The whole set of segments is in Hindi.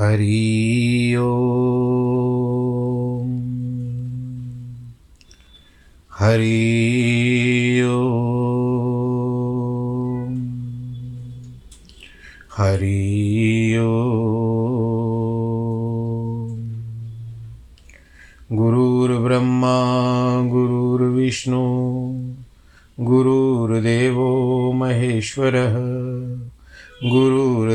हरि ओ हरि ओ हरि गुरुर्ब्रह्मा गुरुर्विष्णु गुरुर्देवो महेश्वरः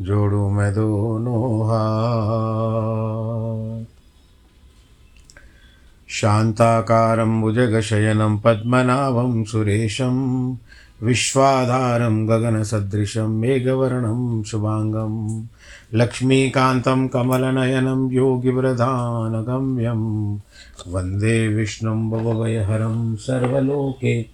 जोड़ू मैं दोनों हाथ। शान्ताकारं भुजगशयनं पद्मनाभं सुरेशं विश्वाधारं गगनसदृशं मेघवर्णं शुभाङ्गं लक्ष्मीकान्तं कमलनयनं योगिव्रधानगम्यं वंदे विष्णुं भवभयहरं सर्वलोके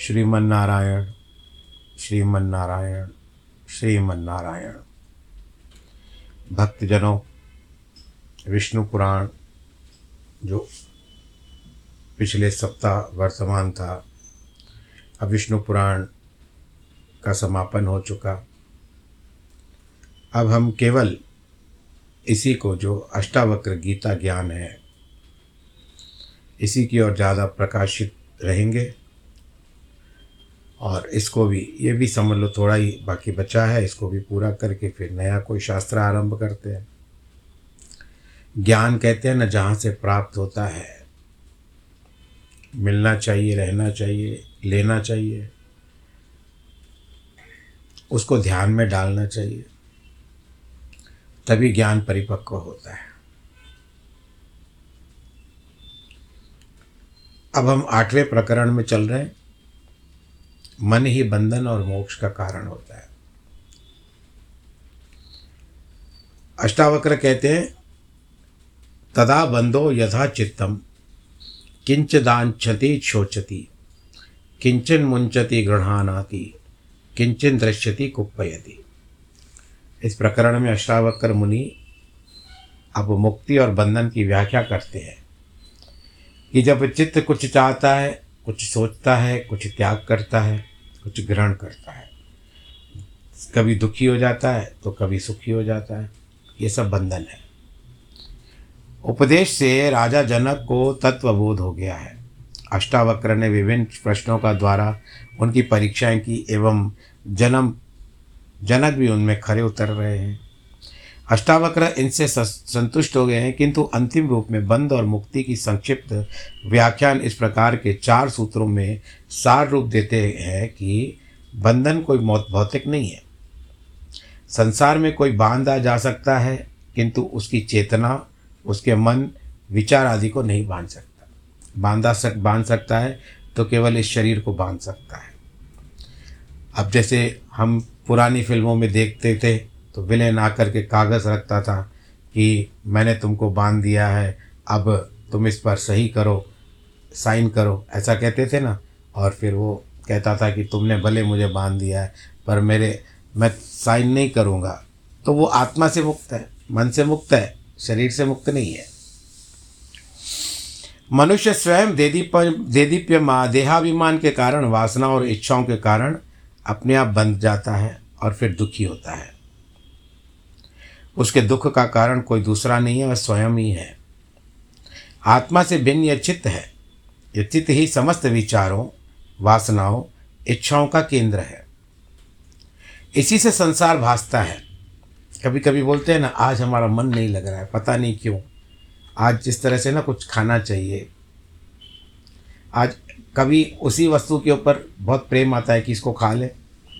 श्रीमन्नारायण श्रीमन्नारायण श्रीमन्नारायण। भक्तजनों, विष्णु पुराण, जो पिछले सप्ताह वर्तमान था, अब विष्णु पुराण का समापन हो चुका। अब हम केवल इसी को जो अष्टावक्र गीता ज्ञान है, इसी की ओर ज़्यादा प्रकाशित रहेंगे। और इसको भी, ये भी समझ लो थोड़ा ही बाकी बचा है, इसको भी पूरा करके फिर नया कोई शास्त्र आरंभ करते हैं। ज्ञान कहते हैं न, जहाँ से प्राप्त होता है, मिलना चाहिए, रहना चाहिए, लेना चाहिए, उसको ध्यान में डालना चाहिए, तभी ज्ञान परिपक्व होता है। अब हम आठवें प्रकरण में चल रहे हैं। मन ही बंधन और मोक्ष का कारण होता है। अष्टावक्र कहते हैं, तदा बंधो यथा चित्तम, किंच दांचति शोचति, किंचन मुंचति गृहानाति किंचन दृश्यति कुप्पयति। इस प्रकरण में अष्टावक्र मुनि अब मुक्ति और बंधन की व्याख्या करते हैं कि जब चित्त कुछ चाहता है, कुछ सोचता है, कुछ त्याग करता है कुछ ग्रहण करता है। कभी दुखी हो जाता है तो कभी सुखी हो जाता है। ये सब बंधन है। उपदेश से राजा जनक को तत्वबोध हो गया है। अष्टावक्र ने विभिन्न प्रश्नों का द्वारा उनकी परीक्षाएँ की एवं जन्म, जनक भी उनमें खरे उतर रहे हैं। अष्टावक्र इनसे संतुष्ट हो गए हैं, किंतु अंतिम रूप में बंध और मुक्ति की संक्षिप्त व्याख्यान इस प्रकार के चार सूत्रों में सार रूप देते हैं कि बंधन कोई मौत भौतिक नहीं है। संसार में कोई बांधा जा सकता है, किंतु उसकी चेतना, उसके मन, विचार आदि को नहीं बाँध सकता। बांधा सक बाँध सकता है तो केवल इस शरीर को बाँध सकता है। अब जैसे हम पुरानी फ़िल्मों में देखते थे तो विलेन आकर के कागज़ रखता था कि मैंने तुमको बाँध दिया है, अब तुम इस पर सही करो, साइन करो, ऐसा कहते थे ना? और फिर वो कहता था कि तुमने भले मुझे बाँध दिया है, पर मेरे, मैं साइन नहीं करूँगा। तो वो आत्मा से मुक्त है, मन से मुक्त है, शरीर से मुक्त नहीं है। मनुष्य स्वयं देदीप देदीप्य देहाभिमान के कारण, वासना और इच्छाओं के कारण अपने आप बंध जाता है और फिर दुखी होता है। उसके दुख का कारण कोई दूसरा नहीं है, वह स्वयं ही है। आत्मा से भिन्न यह चित्त है। यह चित्त ही समस्त विचारों, वासनाओं, इच्छाओं का केंद्र है। इसी से संसार भासता है। कभी कभी बोलते हैं ना, आज हमारा मन नहीं लग रहा है, पता नहीं क्यों। आज जिस तरह से ना कुछ खाना चाहिए। आज कभी उसी वस्तु के ऊपर बहुत प्रेम आता है कि इसको खा ले,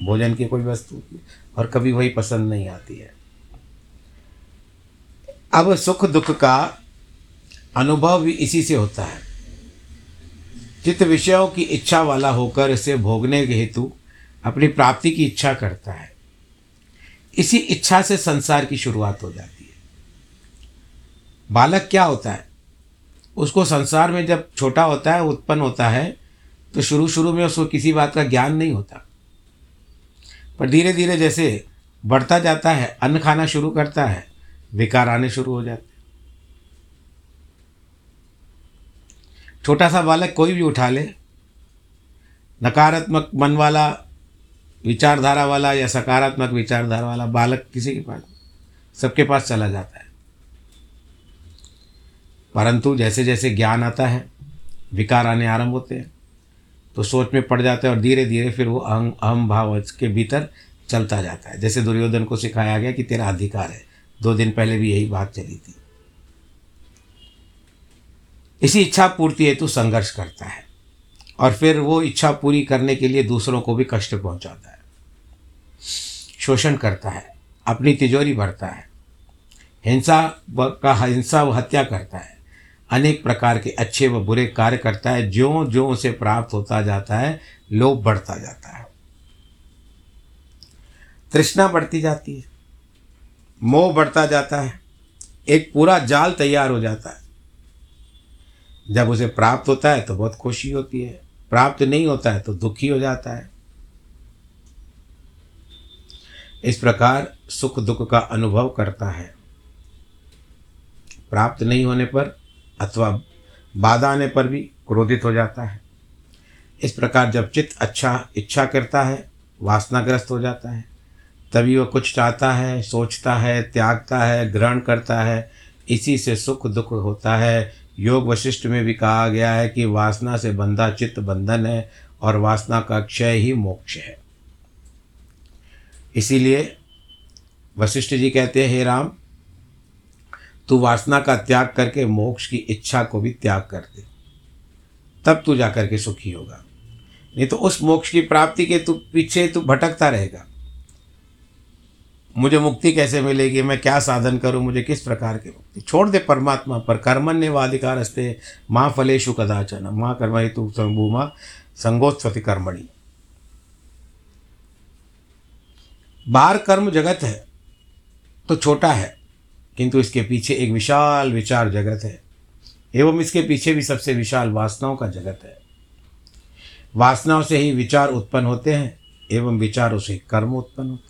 भोजन की कोई वस्तु और कभी वही पसंद नहीं आती है। अब सुख दुख का अनुभव भी इसी से होता है। चित्त विषयों की इच्छा वाला होकर इसे भोगने के हेतु अपनी प्राप्ति की इच्छा करता है। इसी इच्छा से संसार की शुरुआत हो जाती है। बालक क्या होता है? उसको संसार में जब छोटा होता है, उत्पन्न होता है तो शुरू शुरू में उसको किसी बात का ज्ञान नहीं होता। पर धीरे धीरे जैसे बढ़ता जाता है, अन्न खाना शुरू करता है विकार आने शुरू हो जाते छोटा सा बालक कोई भी उठा ले, नकारात्मक मन वाला, विचारधारा वाला या सकारात्मक विचारधारा वाला बालक किसी के पास, सबके पास चला जाता है। परंतु जैसे जैसे ज्ञान आता है, विकार आने आरंभ होते हैं तो सोच में पड़ जाते हैं और धीरे धीरे फिर वो अहम अहम भाव के भीतर चलता जाता है। जैसे दुर्योधन को सिखाया गया कि तेरा अधिकार है दो दिन पहले भी यही बात चली थी। इसी इच्छा पूर्ति हेतु संघर्ष करता है और फिर वो इच्छा पूरी करने के लिए दूसरों को भी कष्ट पहुंचाता है। शोषण करता है, अपनी तिजोरी भरता है, हिंसा का हिंसा व हत्या करता है, अनेक प्रकार के अच्छे व बुरे कार्य करता है ज्यों ज्यों उसे प्राप्त होता जाता है, लोभ बढ़ता जाता है। तृष्णा बढ़ती जाती है। मोह बढ़ता जाता है, एक पूरा जाल तैयार हो जाता है। जब उसे प्राप्त होता है तो बहुत खुशी होती है, प्राप्त नहीं होता है तो दुखी हो जाता है। इस प्रकार सुख दुख का अनुभव करता है। प्राप्त नहीं होने पर अथवा बाधा आने पर भी क्रोधित हो जाता है। इस प्रकार जब चित्त अच्छा इच्छा करता है, वासनाग्रस्त हो जाता है। तभी वह कुछ चाहता है, सोचता है, त्यागता है, ग्रहण करता है। इसी से सुख दुख होता है। योग वशिष्ठ में भी कहा गया है कि वासना से बंधा चित्त बंधन है और वासना का क्षय ही मोक्ष है। इसीलिए वशिष्ठ जी कहते हैं, हे राम, तू वासना का त्याग करके मोक्ष की इच्छा को भी त्याग कर दे। तब तू जाकर के सुखी होगा। नहीं तो उस मोक्ष की प्राप्ति के तू पीछे तू भटकता रहेगा। मुझे मुक्ति कैसे मिलेगी? मैं क्या साधन करूँ? मुझे किस प्रकार की मुक्ति? छोड़ दे परमात्मा पर। कर्मण्य वाधिकार हस्ते माँ फलेशु कदाचन। माँ कर्म तू भूमा संगोत्सति कर्मणि। बाहर कर्म जगत है तो छोटा है, किंतु इसके पीछे एक विशाल विचार जगत है। एवं इसके पीछे भी सबसे विशाल वासनाओं का जगत है। वासनाओं से ही विचार उत्पन्न होते हैं, एवं विचारों से कर्म उत्पन्न होते हैं।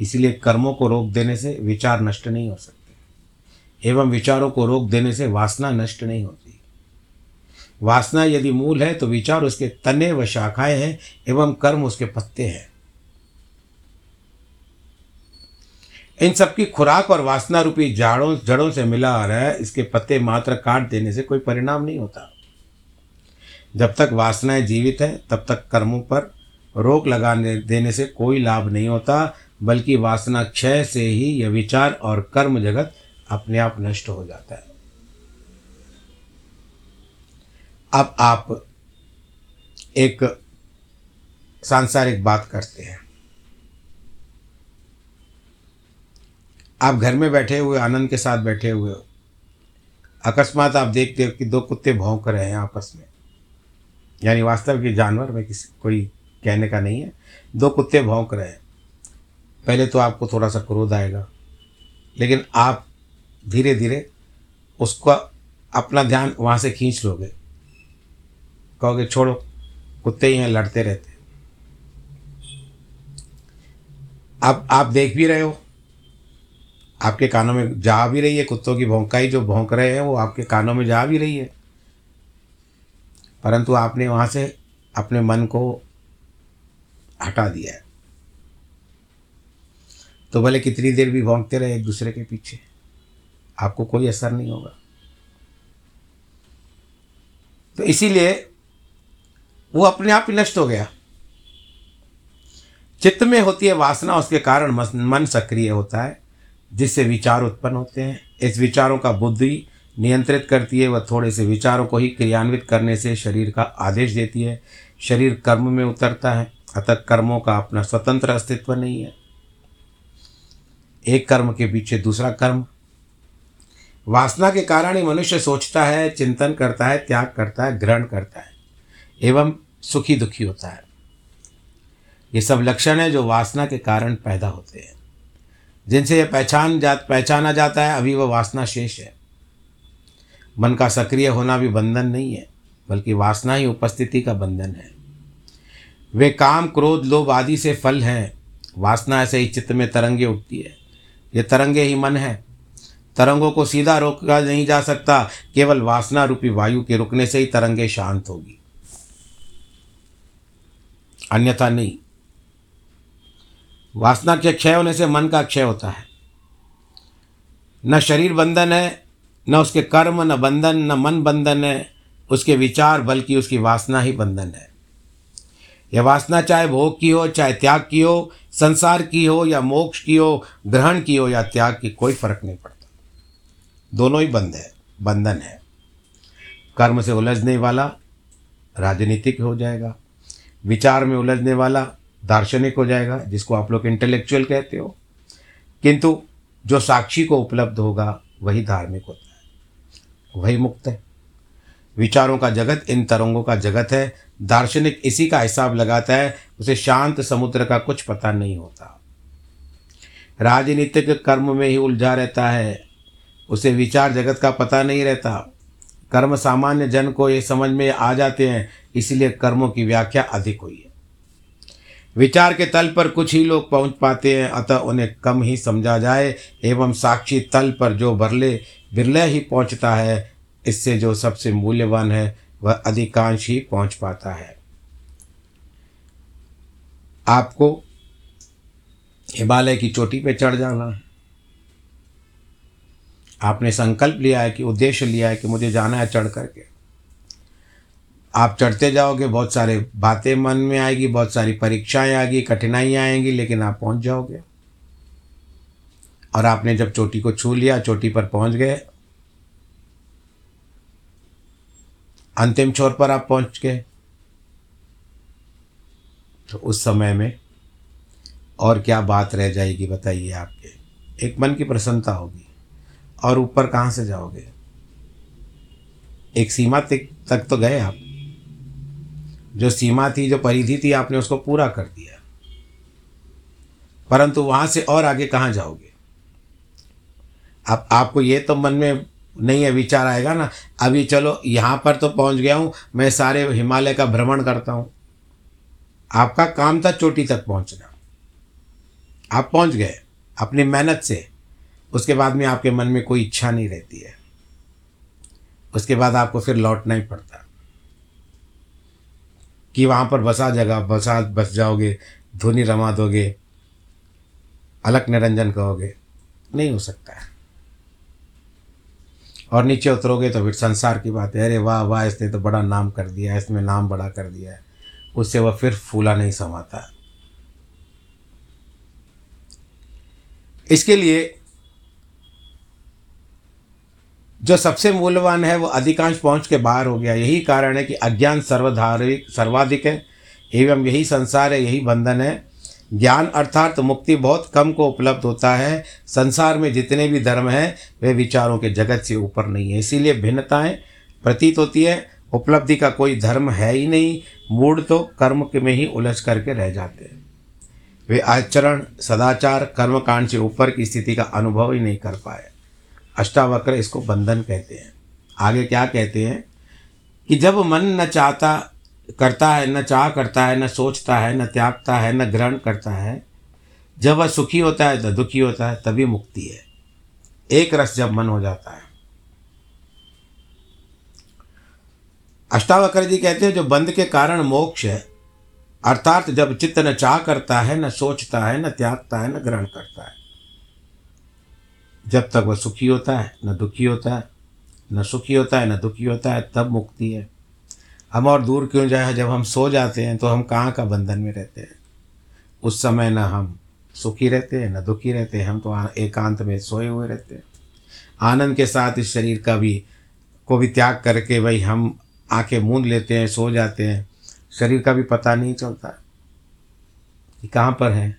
इसलिए कर्मों को रोक देने से विचार नष्ट नहीं हो सकते। एवं विचारों को रोक देने से वासना नष्ट नहीं होती। वासना यदि मूल है तो विचार उसके तने व शाखाएँ हैं, एवं कर्म उसके पत्ते हैं। इन सबकी खुराक और वासना रूपी जाड़ों, जड़ों से मिला आ रहा है, इसके पत्ते मात्र काट देने से कोई परिणाम नहीं होता। जब तक वासनाएँ जीवित हैं, तब तक कर्मों पर रोक लगाने, देने से कोई लाभ नहीं होता बल्कि वासना क्षय से ही यह विचार और कर्म जगत अपने आप नष्ट हो जाता है। अब आप एक सांसारिक बात करते हैं। आप घर में बैठे हुए, आनंद के साथ बैठे हुए हो। अकस्मात आप देखते हो कि दो कुत्ते भौंक रहे हैं आपस में। यानी वास्तव के जानवर में किसी कोई कहने का नहीं है। दो कुत्ते भौंक रहे हैं। पहले तो आपको थोड़ा सा क्रोध आएगा। लेकिन आप धीरे धीरे उसका अपना ध्यान वहाँ से खींच लोगे। कहोगे, छोड़ो, कुत्ते ही हैं, लड़ते रहते अब आप देख भी रहे हो, आपके कानों में जा भी रही है, कुत्तों की भौंकाई जो भौंक रहे हैं, वो आपके कानों में जा भी रही है। परंतु आपने वहाँ से अपने मन को हटा दिया है। तो भले कितनी देर भी भोंगते रहे एक दूसरे के पीछे, आपको कोई असर नहीं होगा। तो इसीलिए वो अपने आप ही नष्ट हो गया। चित्त में होती है वासना, उसके कारण मन सक्रिय होता है, जिससे विचार उत्पन्न होते हैं। इस विचारों का बुद्धि नियंत्रित करती है, वह थोड़े से विचारों को ही क्रियान्वित करने से शरीर का आदेश देती है। शरीर कर्म में उतरता है, अतः कर्मों का अपना स्वतंत्र अस्तित्व नहीं है। एक कर्म के पीछे दूसरा कर्म। वासना के कारण ही मनुष्य सोचता है, चिंतन करता है, त्याग करता है, ग्रहण करता है, एवं सुखी दुखी होता है। ये सब लक्षण है जो वासना के कारण पैदा होते हैं। जिनसे यह पहचान जा पहचाना जाता है, अभी वह वासना शेष है। मन का सक्रिय होना भी बंधन नहीं है, बल्कि वासना ही उपस्थिति का बंधन है। वे काम, क्रोध, लोभ आदि से फल हैं। वासना ऐसे ही चित्त में तरंगे उठती है। ये तरंगे ही मन है। तरंगों को सीधा रोका नहीं जा सकता, केवल वासना रूपी वायु के रुकने से ही तरंगे शांत होगी। अन्यथा नहीं। वासना के क्षय होने से मन का क्षय होता है। न शरीर बंधन है, न उसके कर्म, न बंधन, न मन बंधन है, उसके विचार, बल्कि उसकी वासना ही बंधन है। यह वासना चाहे भोग की हो, चाहे त्याग की हो संसार की हो या मोक्ष की हो, ग्रहण की हो या त्याग की, कोई फ़र्क नहीं पड़ता। दोनों ही बंध है, बंधन है। कर्म से उलझने वाला राजनीतिक हो जाएगा। विचार में उलझने वाला दार्शनिक हो जाएगा, जिसको आप लोग इंटेलेक्चुअल कहते हो। किंतु जो साक्षी को उपलब्ध होगा, वही धार्मिक होता है। वही मुक्त है। विचारों का जगत, इन तरंगों का जगत है। दार्शनिक इसी का हिसाब लगाता है, उसे शांत समुद्र का कुछ पता नहीं होता। राजनीतिक कर्म में ही उलझा रहता है, उसे विचार जगत का पता नहीं रहता। कर्म सामान्य जन को ये समझ में आ जाते हैं, इसलिए कर्मों की व्याख्या अधिक हुई है। विचार के तल पर कुछ ही लोग पहुँच पाते हैं, अतः उन्हें कम ही समझा जाए, एवं साक्षी तल पर जो बरले, बिरले ही पहुँचता है इससे जो सबसे मूल्यवान है, वह अधिकांश ही पहुँच पाता है। आपको हिमालय की चोटी पे चढ़ जाना है। आपने संकल्प लिया है कि, उद्देश्य लिया है कि मुझे जाना है चढ़ करके। आप चढ़ते जाओगे, बहुत सारे बातें मन में आएगी, बहुत सारी परीक्षाएँ आएगी कठिनाइयाँ आएँगी, लेकिन आप पहुँच जाओगे। और आपने जब चोटी को छू लिया, चोटी पर पहुँच गए अंतिम छोर पर आप पहुँच गए। तो उस समय में और क्या बात रह जाएगी बताइए आपके। एक मन की प्रसन्नता होगी। और ऊपर कहाँ से जाओगे? एक सीमा तक तो गए आप। जो सीमा थी, जो परिधि थी, आपने उसको पूरा कर दिया। परंतु वहाँ से और आगे कहाँ जाओगे? अब आपको ये तो मन में नहीं है, विचार आएगा ना। अभी चलो, यहाँ पर तो पहुँच गया हूँ, मैं सारे हिमालय का भ्रमण करता हूँ। आपका काम था चोटी तक पहुँचना। आप पहुँच गए, अपनी मेहनत से। उसके बाद में आपके मन में कोई इच्छा नहीं रहती है। उसके बाद आपको फिर लौटना ही पड़ता। कि वहाँ पर बसा जगह, बसा, बस जाओगे, धुनी रमा दोगे, अलग निरंजन कहोगे, नहीं हो सकता है। और नीचे उतरोगे तो फिर संसार की बात। है अरे वाह वाह, इसने तो बड़ा नाम कर दिया इसमें नाम बड़ा कर दिया है। उससे वह फिर फूला नहीं समाता। इसके लिए जो सबसे मूल्यवान है, वो अधिकांश पहुँच के बाहर हो गया। यही कारण है कि अज्ञान सर्वधारिक सर्वाधिक है। एवं यही संसार है, यही बंधन है। ज्ञान अर्थात मुक्ति बहुत कम को उपलब्ध होता है। संसार में जितने भी धर्म हैं, वे विचारों के जगत से ऊपर नहीं है। इसीलिए भिन्नताएँ प्रतीत होती है। उपलब्धि का कोई धर्म है ही नहीं। मूड तो कर्म के में ही उलझ करके रह जाते हैं। वे आचरण, सदाचार, कर्मकांड से ऊपर की स्थिति का अनुभव ही नहीं कर पाए। अष्टावक्र इसको बंधन कहते हैं। आगे क्या कहते हैं? कि जब मन न चाहता करता है न चाह करता है न सोचता है न त्यागता है न ग्रहण करता है जब वह सुखी होता है तो दुखी होता है तभी मुक्ति है एक रस जब मन हो जाता है अष्टावक्र जी कहते हैं जो बंद के कारण मोक्ष है अर्थात जब चित्त न चाह करता है न सोचता है न त्यागता है न ग्रहण करता है जब तक वह सुखी होता है न दुखी होता है न सुखी होता है न दुखी होता है तब मुक्ति है हम और दूर क्यों जाए? जब हम सो जाते हैं तो हम कहाँ का बंधन में रहते हैं? उस समय न हम सुखी रहते हैं, न दुखी रहते हैं, हम तो एकांत में सोए हुए रहते हैं। आनंद के साथ इस शरीर का भी, को भी त्याग करके भाई हम आँखें मूंद लेते हैं, सो जाते हैं। शरीर का भी पता नहीं चलता कि कहाँ पर है।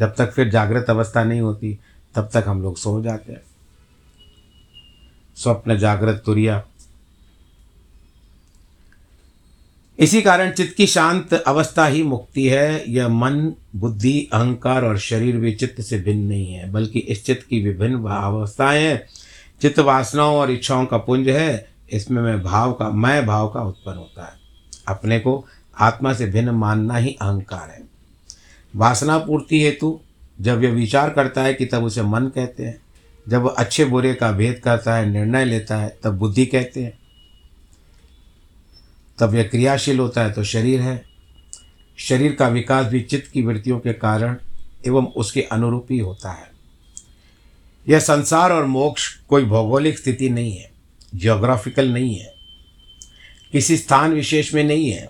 जब तक फिर जागृत अवस्था नहीं होती, तब तक हम लोग सो जाते हैं। स्वप्न जागृत तुरिया इसी कारण चित्त की शांत अवस्था ही मुक्ति है। यह मन, बुद्धि, अहंकार और शरीर भी चित्त से भिन्न नहीं है, बल्कि इस चित्त की विभिन्न अवस्थाएँ चित्त वासनाओं और इच्छाओं का पुंज है। इसमें मैं भाव का, मैं भाव का उत्पन्न होता है। अपने को आत्मा से भिन्न मानना ही अहंकार है। वासना पूर्ति हेतु जब यह विचार करता है कि तब उसे मन कहते हैं। जब अच्छे बुरे का भेद करता है, निर्णय लेता है, तब बुद्धि कहते हैं। तब यह क्रियाशील होता है तो शरीर है। शरीर का विकास भी चित्त की वृत्तियों के कारण एवं उसके अनुरूप ही होता है। यह संसार और मोक्ष कोई भौगोलिक स्थिति नहीं है जियोग्राफिकल नहीं है, किसी स्थान विशेष में नहीं है।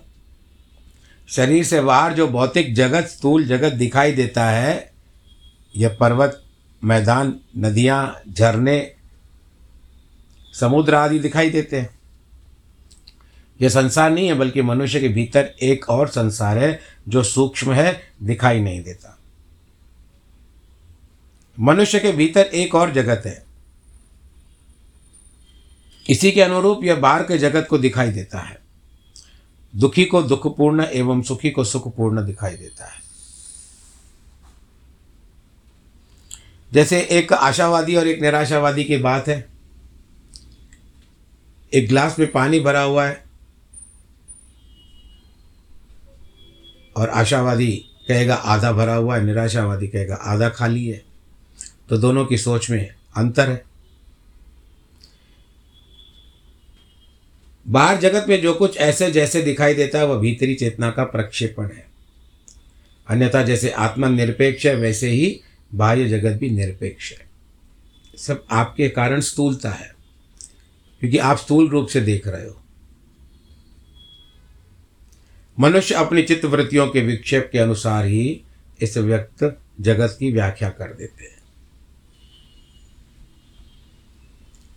शरीर से बाहर जो भौतिक जगत, स्थूल जगत दिखाई देता है, यह पर्वत, मैदान, नदियाँ, झरने, समुद्र आदि दिखाई देते हैं। यह संसार नहीं है, बल्कि मनुष्य के भीतर एक और संसार है, जो सूक्ष्म है, दिखाई नहीं देता। मनुष्य के भीतर एक और जगत है। इसी के अनुरूप यह बाहर के जगत को दिखाई देता है। दुखी को दुखपूर्ण एवं सुखी को सुखपूर्ण दिखाई देता है। जैसे एक आशावादी और एक निराशावादी की बात है। एक गिलास में पानी भरा हुआ है। और आशावादी कहेगा, आधा भरा हुआ है, निराशावादी कहेगा, आधा खाली है। तो दोनों की सोच में अंतर है। बाहर जगत में जो कुछ ऐसे जैसे दिखाई देता है, वह भीतरी चेतना का प्रक्षेपण है। अन्यथा जैसे आत्मा निरपेक्ष है, वैसे ही बाह्य जगत भी निरपेक्ष है। सब आपके कारण स्थूलता है, क्योंकि आप स्थूल रूप से देख रहे हो। मनुष्य अपनी चित्त वृत्तियों के विक्षेप के अनुसार ही इस व्यक्त जगत की व्याख्या कर देते हैं।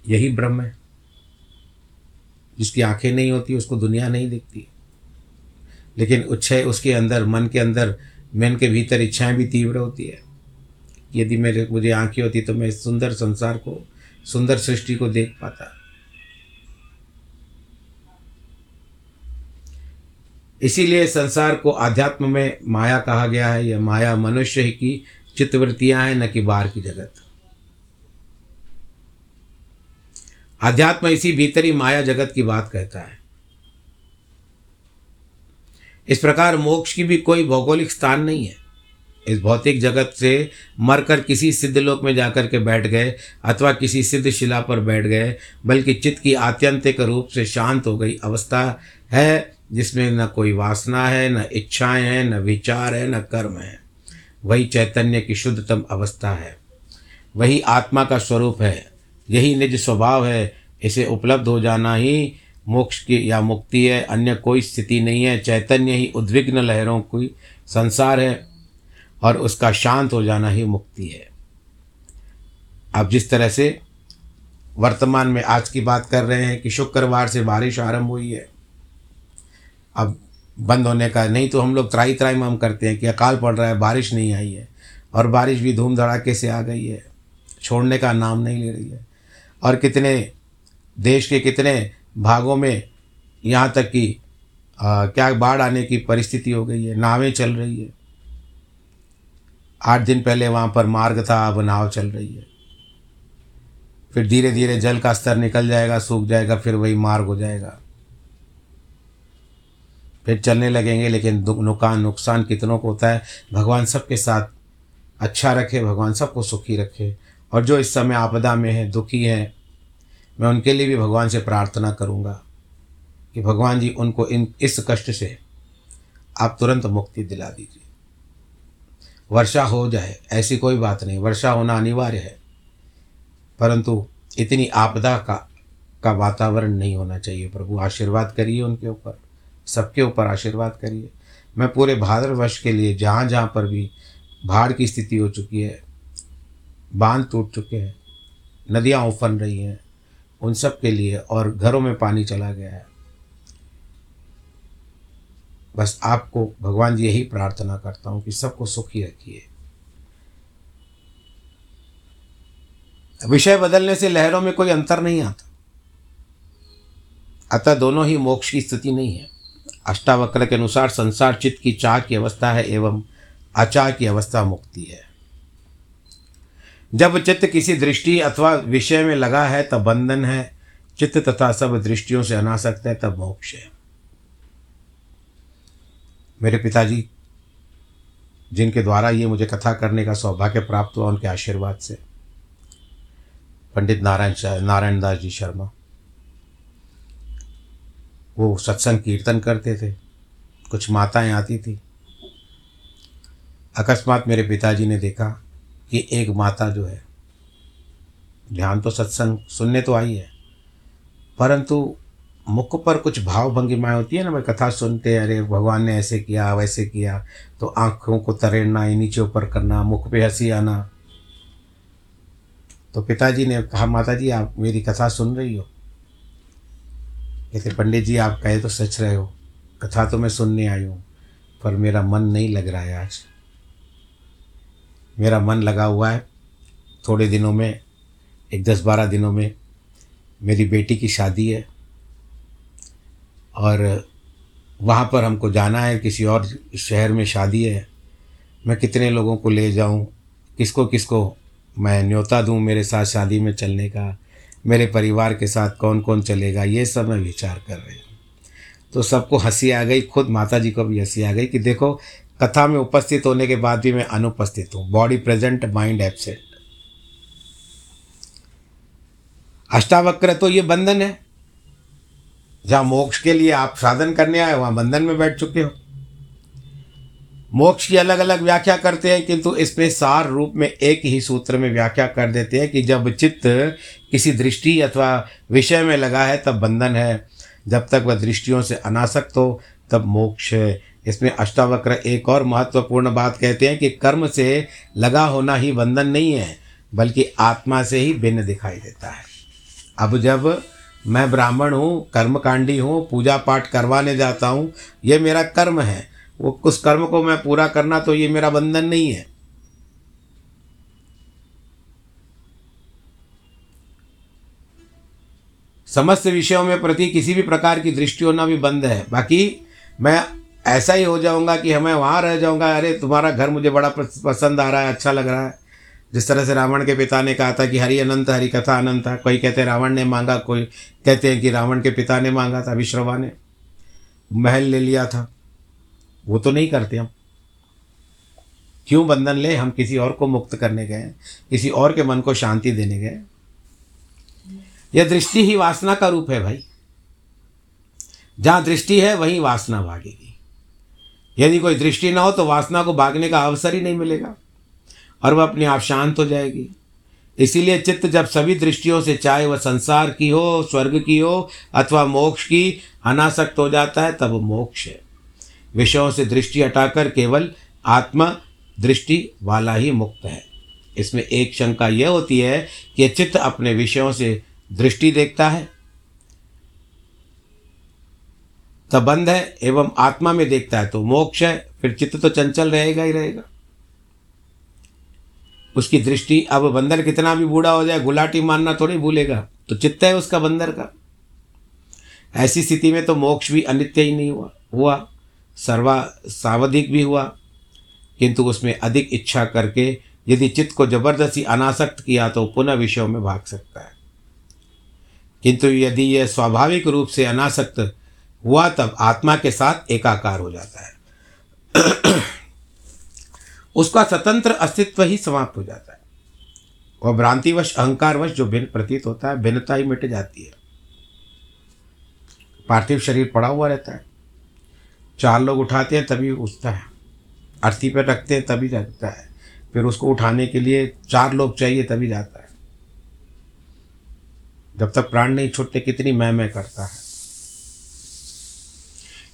यही ब्रह्म है। जिसकी आँखें नहीं होती, उसको दुनिया नहीं दिखती। लेकिन उच्छय, उसके अंदर, मन के अंदर, मन के भीतर इच्छाएँ भी तीव्र होती है। यदि मेरे, मुझे आँखें होती तो मैं सुंदर संसार को, सुंदर सृष्टि को देख पाता। इसीलिए संसार को अध्यात्म में माया कहा गया है। यह माया मनुष्य की चित्तवृत्तियाँ हैं, न कि बाहर की जगत। अध्यात्म इसी भीतरी माया जगत की बात कहता है। इस प्रकार मोक्ष की भी कोई भौगोलिक स्थान नहीं है। इस भौतिक जगत से मरकर किसी सिद्ध लोक में जाकर के बैठ गए, अथवा किसी सिद्ध शिला पर बैठ गए, बल्कि चित्त की आत्यंतिक रूप से शांत हो गई अवस्था है। जिसमें न कोई वासना है, न इच्छाएँ हैं, न विचार है, न कर्म है। वही चैतन्य की शुद्धतम अवस्था है। वही आत्मा का स्वरूप है। यही निज स्वभाव है। इसे उपलब्ध हो जाना ही मोक्ष की या मुक्ति है। अन्य कोई स्थिति नहीं है। चैतन्य ही उद्विग्न लहरों की संसार है और उसका शांत हो जाना ही मुक्ति है। अब जिस तरह से वर्तमान में आज की बात कर रहे हैं कि शुक्रवार से बारिश आरंभ हुई है। अब बंद होने का, नहीं तो हम लोग त्राई त्राई में हम करते हैं कि अकाल पड़ रहा है, बारिश नहीं आई है, और बारिश भी धूम धड़ाके से आ गई है, छोड़ने का नाम नहीं ले रही है। और कितने देश के कितने भागों में यहाँ तक कि क्या बाढ़ आने की परिस्थिति हो गई है, नावें चल रही है। आठ दिन पहले वहाँ पर मार्ग था, अब नाव चल रही है। फिर धीरे धीरे जल का स्तर निकल जाएगा, सूख जाएगा, फिर वही मार्ग हो जाएगा। फिर चलने लगेंगे, लेकिन नुकसान नुकसान कितनों को होता है? भगवान सबके साथ अच्छा रखे, भगवान सबको सुखी रखे। और जो इस समय आपदा में है, दुखी है, मैं उनके लिए भी भगवान से प्रार्थना करूँगा कि भगवान जी उनको इन, इस कष्ट से आप तुरंत मुक्ति दिला दीजिए। वर्षा हो जाए, ऐसी कोई बात नहीं। वर्षा होना अनिवार्य है, परंतु इतनी आपदा का का वातावरण नहीं होना चाहिए। प्रभु, आशीर्वाद करिए उनके ऊपर। सबके ऊपर आशीर्वाद करिए। मैं पूरे भारतवर्ष के लिए जहाँ जहाँ पर भी बाढ़ की स्थिति हो चुकी है, बाँध टूट चुके हैं, नदियाँ उफन रही हैं, उन सब के लिए और घरों में पानी चला गया है। बस आपको भगवान जी यही प्रार्थना करता हूँ कि सबको सुखी रखिए। विषय बदलने से लहरों में कोई अंतर नहीं आता। अतः दोनों ही मोक्ष की स्थिति नहीं है। अष्टावक्र के अनुसार संसार चित्त की चाह की अवस्था है एवं अचाह की अवस्था मुक्ति है। जब चित्त किसी दृष्टि अथवा विषय में लगा है, तब बंधन है। चित्त तथा सब दृष्टियों से अनासक्त है, तब मोक्ष है। मेरे पिताजी, जिनके द्वारा ये मुझे कथा करने का सौभाग्य प्राप्त हुआ, उनके आशीर्वाद से। पंडित नारायण नारायण दास जी शर्मा। वो सत्संग कीर्तन करते थे। कुछ माताएँ आती थी। अकस्मात मेरे पिताजी ने देखा कि एक माता जो है, ध्यान तो सत्संग सुनने तो आई है, परंतु मुख पर कुछ भाव भंगिमाएँ होती है ना मैं कथा सुनते, अरे, भगवान ने ऐसे किया, वैसे किया तो आँखों को तरेड़ना, नीचे ऊपर करना, मुख पे हँसी आना। तो पिताजी ने कहा माता जी आप मेरी कथा सुन रही हो? कहते पंडित जी, आप कहे तो सच रहे हो। कथा तो मैं सुनने आई हूँ, पर मेरा मन नहीं लग रहा है आज। मेरा मन लगा हुआ है, थोड़े दिनों में, एक दस बारह दिनों में, मेरी बेटी की शादी है, और वहाँ पर हमको जाना है, किसी और शहर में शादी है। मैं कितने लोगों को ले जाऊँ, किसको किसको मैं न्योता दूँ मेरे साथ शादी में चलने का मेरे परिवार के साथ कौन कौन चलेगा, ये सब मैं विचार कर रही हूँ। तो सबको हँसी आ गई, खुद माता जी को भी हँसी आ गई कि देखो, कथा में उपस्थित होने के बाद भी मैं अनुपस्थित हूँ, body present, mind absent. Ashtavakra तो ये बंधन है। जहाँ मोक्ष के लिए आप साधन करने आए वहाँ बंधन में बैठ चुके हो। मोक्ष की अलग अलग व्याख्या करते हैं, किंतु इसमें सार रूप में एक ही सूत्र में व्याख्या कर देते हैं कि जब चित्त किसी दृष्टि अथवा विषय में लगा है, तब बंधन है। जब तक वह दृष्टियों से अनासक्त हो, तब मोक्ष है। इसमें अष्टावक्र एक और महत्वपूर्ण बात कहते हैं कि कर्म से लगा होना ही बंधन नहीं है, बल्कि आत्मा से ही भिन्न दिखाई देता है। अब जब मैं ब्राह्मण हूँ, कर्मकांडी हूँ, पूजा पाठ करवाने जाता हूँ, ये मेरा कर्म है वो उस कर्म को मैं पूरा करना तो ये मेरा बंधन नहीं है। समस्त विषयों में प्रति किसी भी प्रकार की दृष्टि होना भी बंद है। बाकी मैं ऐसा ही हो जाऊँगा कि हमें वहाँ रह जाऊँगा, अरे तुम्हारा घर मुझे बड़ा पसंद आ रहा है अच्छा लग रहा है। जिस तरह से रावण के पिता ने कहा था कि हरि अनंत, हरि कथा अनंत था कोई कहते हैं रावण ने मांगा, कोई कहते हैं कि रावण के पिता ने मांगा था विश्रवा ने महल ले लिया था। वो तो नहीं करते हम। क्यों बंधन ले? हम किसी और को मुक्त करने गए, किसी और के मन को शांति देने गए। यह दृष्टि ही वासना का रूप है भाई। जहाँ दृष्टि है, वहीं वासना भागेगी। यदि कोई दृष्टि ना हो तो वासना को भागने का अवसर ही नहीं मिलेगा, और वह अपने आप शांत हो जाएगी। इसीलिए चित्त जब सभी दृष्टियों से चाहे, वह संसार की हो, स्वर्ग की हो, अथवा मोक्ष की, अनासक्त हो जाता है, तब मोक्ष है। विषयों से दृष्टि हटाकर केवल आत्मा दृष्टि वाला ही मुक्त है। इसमें एक शंका यह होती है कि चित्त अपने विषयों से दृष्टि देखता है तब बंद है एवं आत्मा में देखता है तो मोक्ष है, फिर चित्त तो चंचल रहेगा ही रहेगा। उसकी दृष्टि अब बंदर कितना भी बूढ़ा हो जाए, गुलाटी मारना थोड़ी भूलेगा तो चित्त है उसका बंदर का। ऐसी स्थिति में तो मोक्ष भी अनित्य ही नहीं हुआ हुआ। सर्वा सावधिक भी हुआ, किंतु उसमें अधिक इच्छा करके यदि चित्त को ज़बरदस्ती अनासक्त किया तो पुनः विषयों में भाग सकता है। किंतु यदि यह स्वाभाविक रूप से अनासक्त हुआ, तब आत्मा के साथ एकाकार हो जाता है। उसका स्वतंत्र अस्तित्व ही समाप्त हो जाता है। वह भ्रांतिवश, अहंकारवश जो भिन्न प्रतीत होता है भिन्नता ही मिट जाती है। पार्थिव शरीर पड़ा हुआ रहता है। चार लोग उठाते हैं, तभी उठता है। अर्थी पर रखते हैं, तभी जाता है। फिर उसको उठाने के लिए चार लोग चाहिए, तभी जाता है। जब तक प्राण नहीं छूटते, कितनी मैं मैं करता है।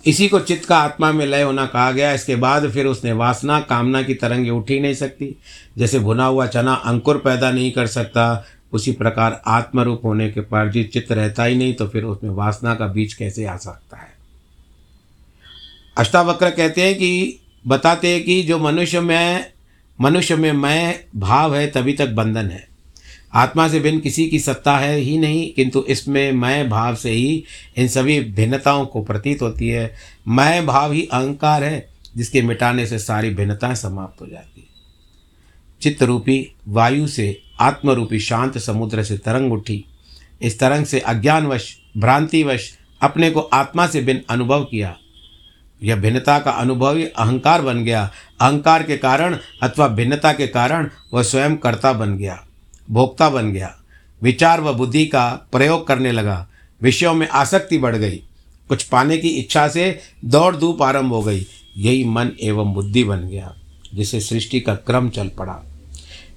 इसी को चित्त का आत्मा में लय होना कहा गया। इसके बाद फिर उसने वासना, कामना की तरंगे उठ ही नहीं सकती। जैसे भुना हुआ चना अंकुर पैदा नहीं कर सकता, उसी प्रकार आत्मरूप होने के पर जिस चित्त रहता ही नहीं तो फिर उसमें वासना का बीज कैसे आ सकता है? अष्टावक्र कहते हैं कि, बताते हैं कि जो मनुष्य में मनुष्य में मैं भाव है, तभी तक बंधन है। आत्मा से भिन्न किसी की सत्ता है ही नहीं, किंतु इसमें मैं भाव से ही इन सभी भिन्नताओं को प्रतीत होती है। मैं भाव ही अहंकार है, जिसके मिटाने से सारी भिन्नताएँ समाप्त हो जाती है। चित्त रूपी वायु से आत्मरूपी शांत समुद्र से तरंग उठी। इस तरंग से अज्ञानवश, भ्रांतिवश, अपने को आत्मा से भिन्न अनुभव किया। यह भिन्नता का अनुभव ही अहंकार बन गया। अहंकार के कारण अथवा भिन्नता के कारण वह स्वयं कर्ता बन गया, भोक्ता बन गया। विचार व बुद्धि का प्रयोग करने लगा। विषयों में आसक्ति बढ़ गई। कुछ पाने की इच्छा से दौड़ धूप आरंभ हो गई। यही मन एवं बुद्धि बन गया जिसे सृष्टि का क्रम चल पड़ा।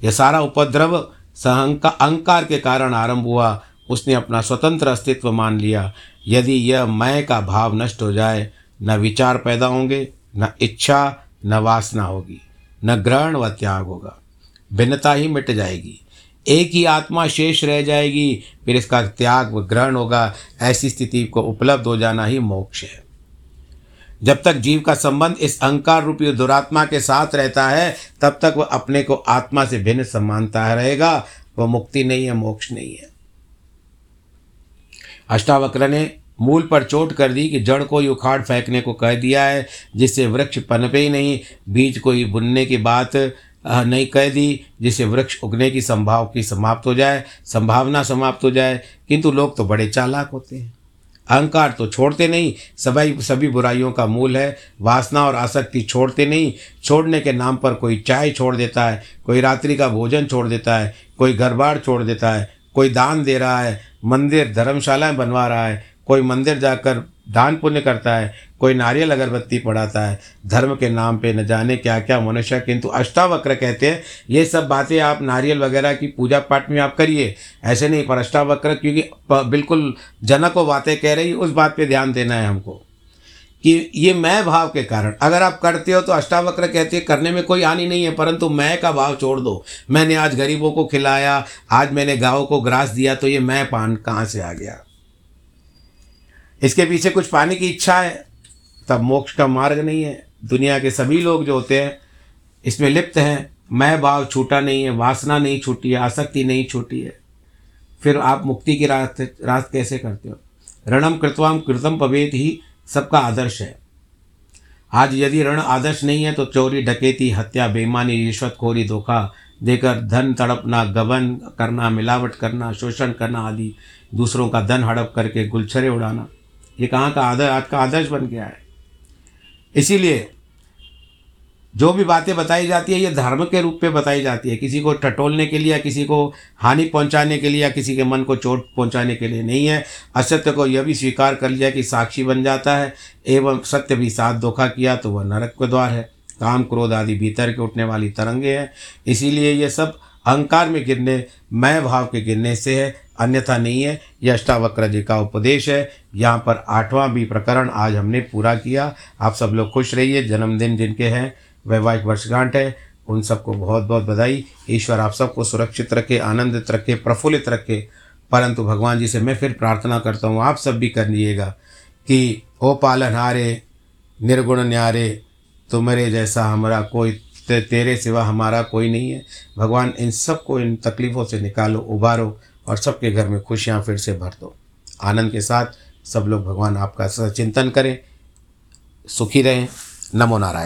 यह सारा उपद्रव सहंका, अहंकार के कारण आरंभ हुआ। उसने अपना स्वतंत्र अस्तित्व मान लिया। यदि यह मैं का भाव नष्ट हो जाए न विचार पैदा होंगे, न इच्छा, न वासना होगी, न ग्रहण व त्याग होगा। भिन्नता ही मिट जाएगी। एक ही आत्मा शेष रह जाएगी, फिर इसका त्याग व ग्रहण होगा। ऐसी स्थिति को उपलब्ध हो जाना ही मोक्ष है। जब तक जीव का संबंध इस अहंकार रूपी दुरात्मा के साथ रहता है, तब तक वह अपने को आत्मा से भिन्न समानता रहेगा। वह मुक्ति नहीं है, मोक्ष नहीं है। अष्टावक्र ने मूल पर चोट कर दी कि जड़ को ही उखाड़ फेंकने को कह दिया है, जिससे वृक्ष पनपे ही नहीं। बीज को ही बुनने की बात नहीं कह दी, जिससे वृक्ष उगने की संभाव, की समाप्त हो जाए, संभावना समाप्त हो जाए। किंतु लोग तो बड़े चालाक होते हैं। अहंकार तो छोड़ते नहीं सभी सभी बुराइयों का मूल है। वासना और आसक्ति छोड़ते नहीं, छोड़ने के नाम पर कोई चाय छोड़ देता है, कोई रात्रि का भोजन छोड़ देता है, कोई घर बार छोड़ देता है, कोई दान दे रहा है, मंदिर धर्मशालाएँ बनवा रहा है कोई मंदिर जाकर दान पुण्य करता है, कोई नारियल अगरबत्ती पढ़ाता है, धर्म के नाम पे न जाने क्या क्या मनुष्य, किंतु अष्टावक्र कहते हैं, ये सब बातें आप नारियल वगैरह की पूजा पाठ में आप करिए। ऐसे नहीं, पर अष्टावक्र, क्योंकि बिल्कुल जनक को बातें कह रही, उस बात पे ध्यान देना है हमको। कि ये मैं भाव के कारण, अगर आप करते हो तो अष्टावक्र कहते हैं, करने में कोई हानि नहीं है, परंतु मैं का भाव छोड़ दो। मैंने आज गरीबों को खिलाया, आज मैंने गाँव को ग्रास दिया तो ये मैं पान कहाँ से आ गया? इसके पीछे कुछ पाने की इच्छा है, तब मोक्ष का मार्ग नहीं है। दुनिया के सभी लोग जो होते हैं, इसमें लिप्त हैं, मैं भाव छूटा नहीं है, वासना नहीं छूटी है, आसक्ति नहीं छूटी है। फिर आप मुक्ति की रास्ते रास्त कैसे करते हो? रणम कृतवाम कृतम पवेत ही, सबका आदर्श है। आज यदि रण आदर्श नहीं है तो चोरी, डकैती, हत्या, बेईमानी रिश्वतखोरी धोखा देकर धन तड़पना, गबन करना, मिलावट करना, शोषण करना आदि, दूसरों का धन हड़प करके गुलछरे उड़ाना। ये कहाँ का आदर्श आज का आदर्श बन गया है। इसीलिए जो भी बातें बताई जाती है, ये धर्म के रूप में बताई जाती है। किसी को टटोलने के लिए या किसी को हानि पहुँचाने के लिए या किसी के मन को चोट पहुँचाने के लिए नहीं है। असत्य को यह भी स्वीकार कर लिया कि साक्षी बन जाता है, एवं सत्य भी साथ धोखा किया तो वह नरक के द्वार है। काम क्रोध आदि भीतर के उठने वाली तरंगे हैं। इसीलिए ये सब अहंकार में गिरने, मैं भाव के गिरने से है। अन्यथा नहीं है। यह अष्टावक्र जी का उपदेश है। यहाँ पर आठवां भी प्रकरण आज हमने पूरा किया। आप सब लोग खुश रहिए। जन्मदिन जिनके हैं, वैवाहिक वर्षगांठ है, उन सबको बहुत बहुत बधाई। ईश्वर आप सबको सुरक्षित रखे, आनंदित रखे, प्रफुल्लित रखे। परंतु भगवान जी से मैं फिर प्रार्थना करता हूँ, आप सब भी कर लीजिएगा कि, ओ पालन हारे, निर्गुण न्यारे, तुम्हारे जैसा हमारा कोई तेरे सिवा हमारा कोई नहीं है। भगवान इन सबको इन तकलीफ़ों से निकालो, उबारो और सबके घर में खुशियाँ फिर से भर दो। आनंद के साथ सब लोग भगवान आपका सचिंतन करें, सुखी रहें। नमो नारायण।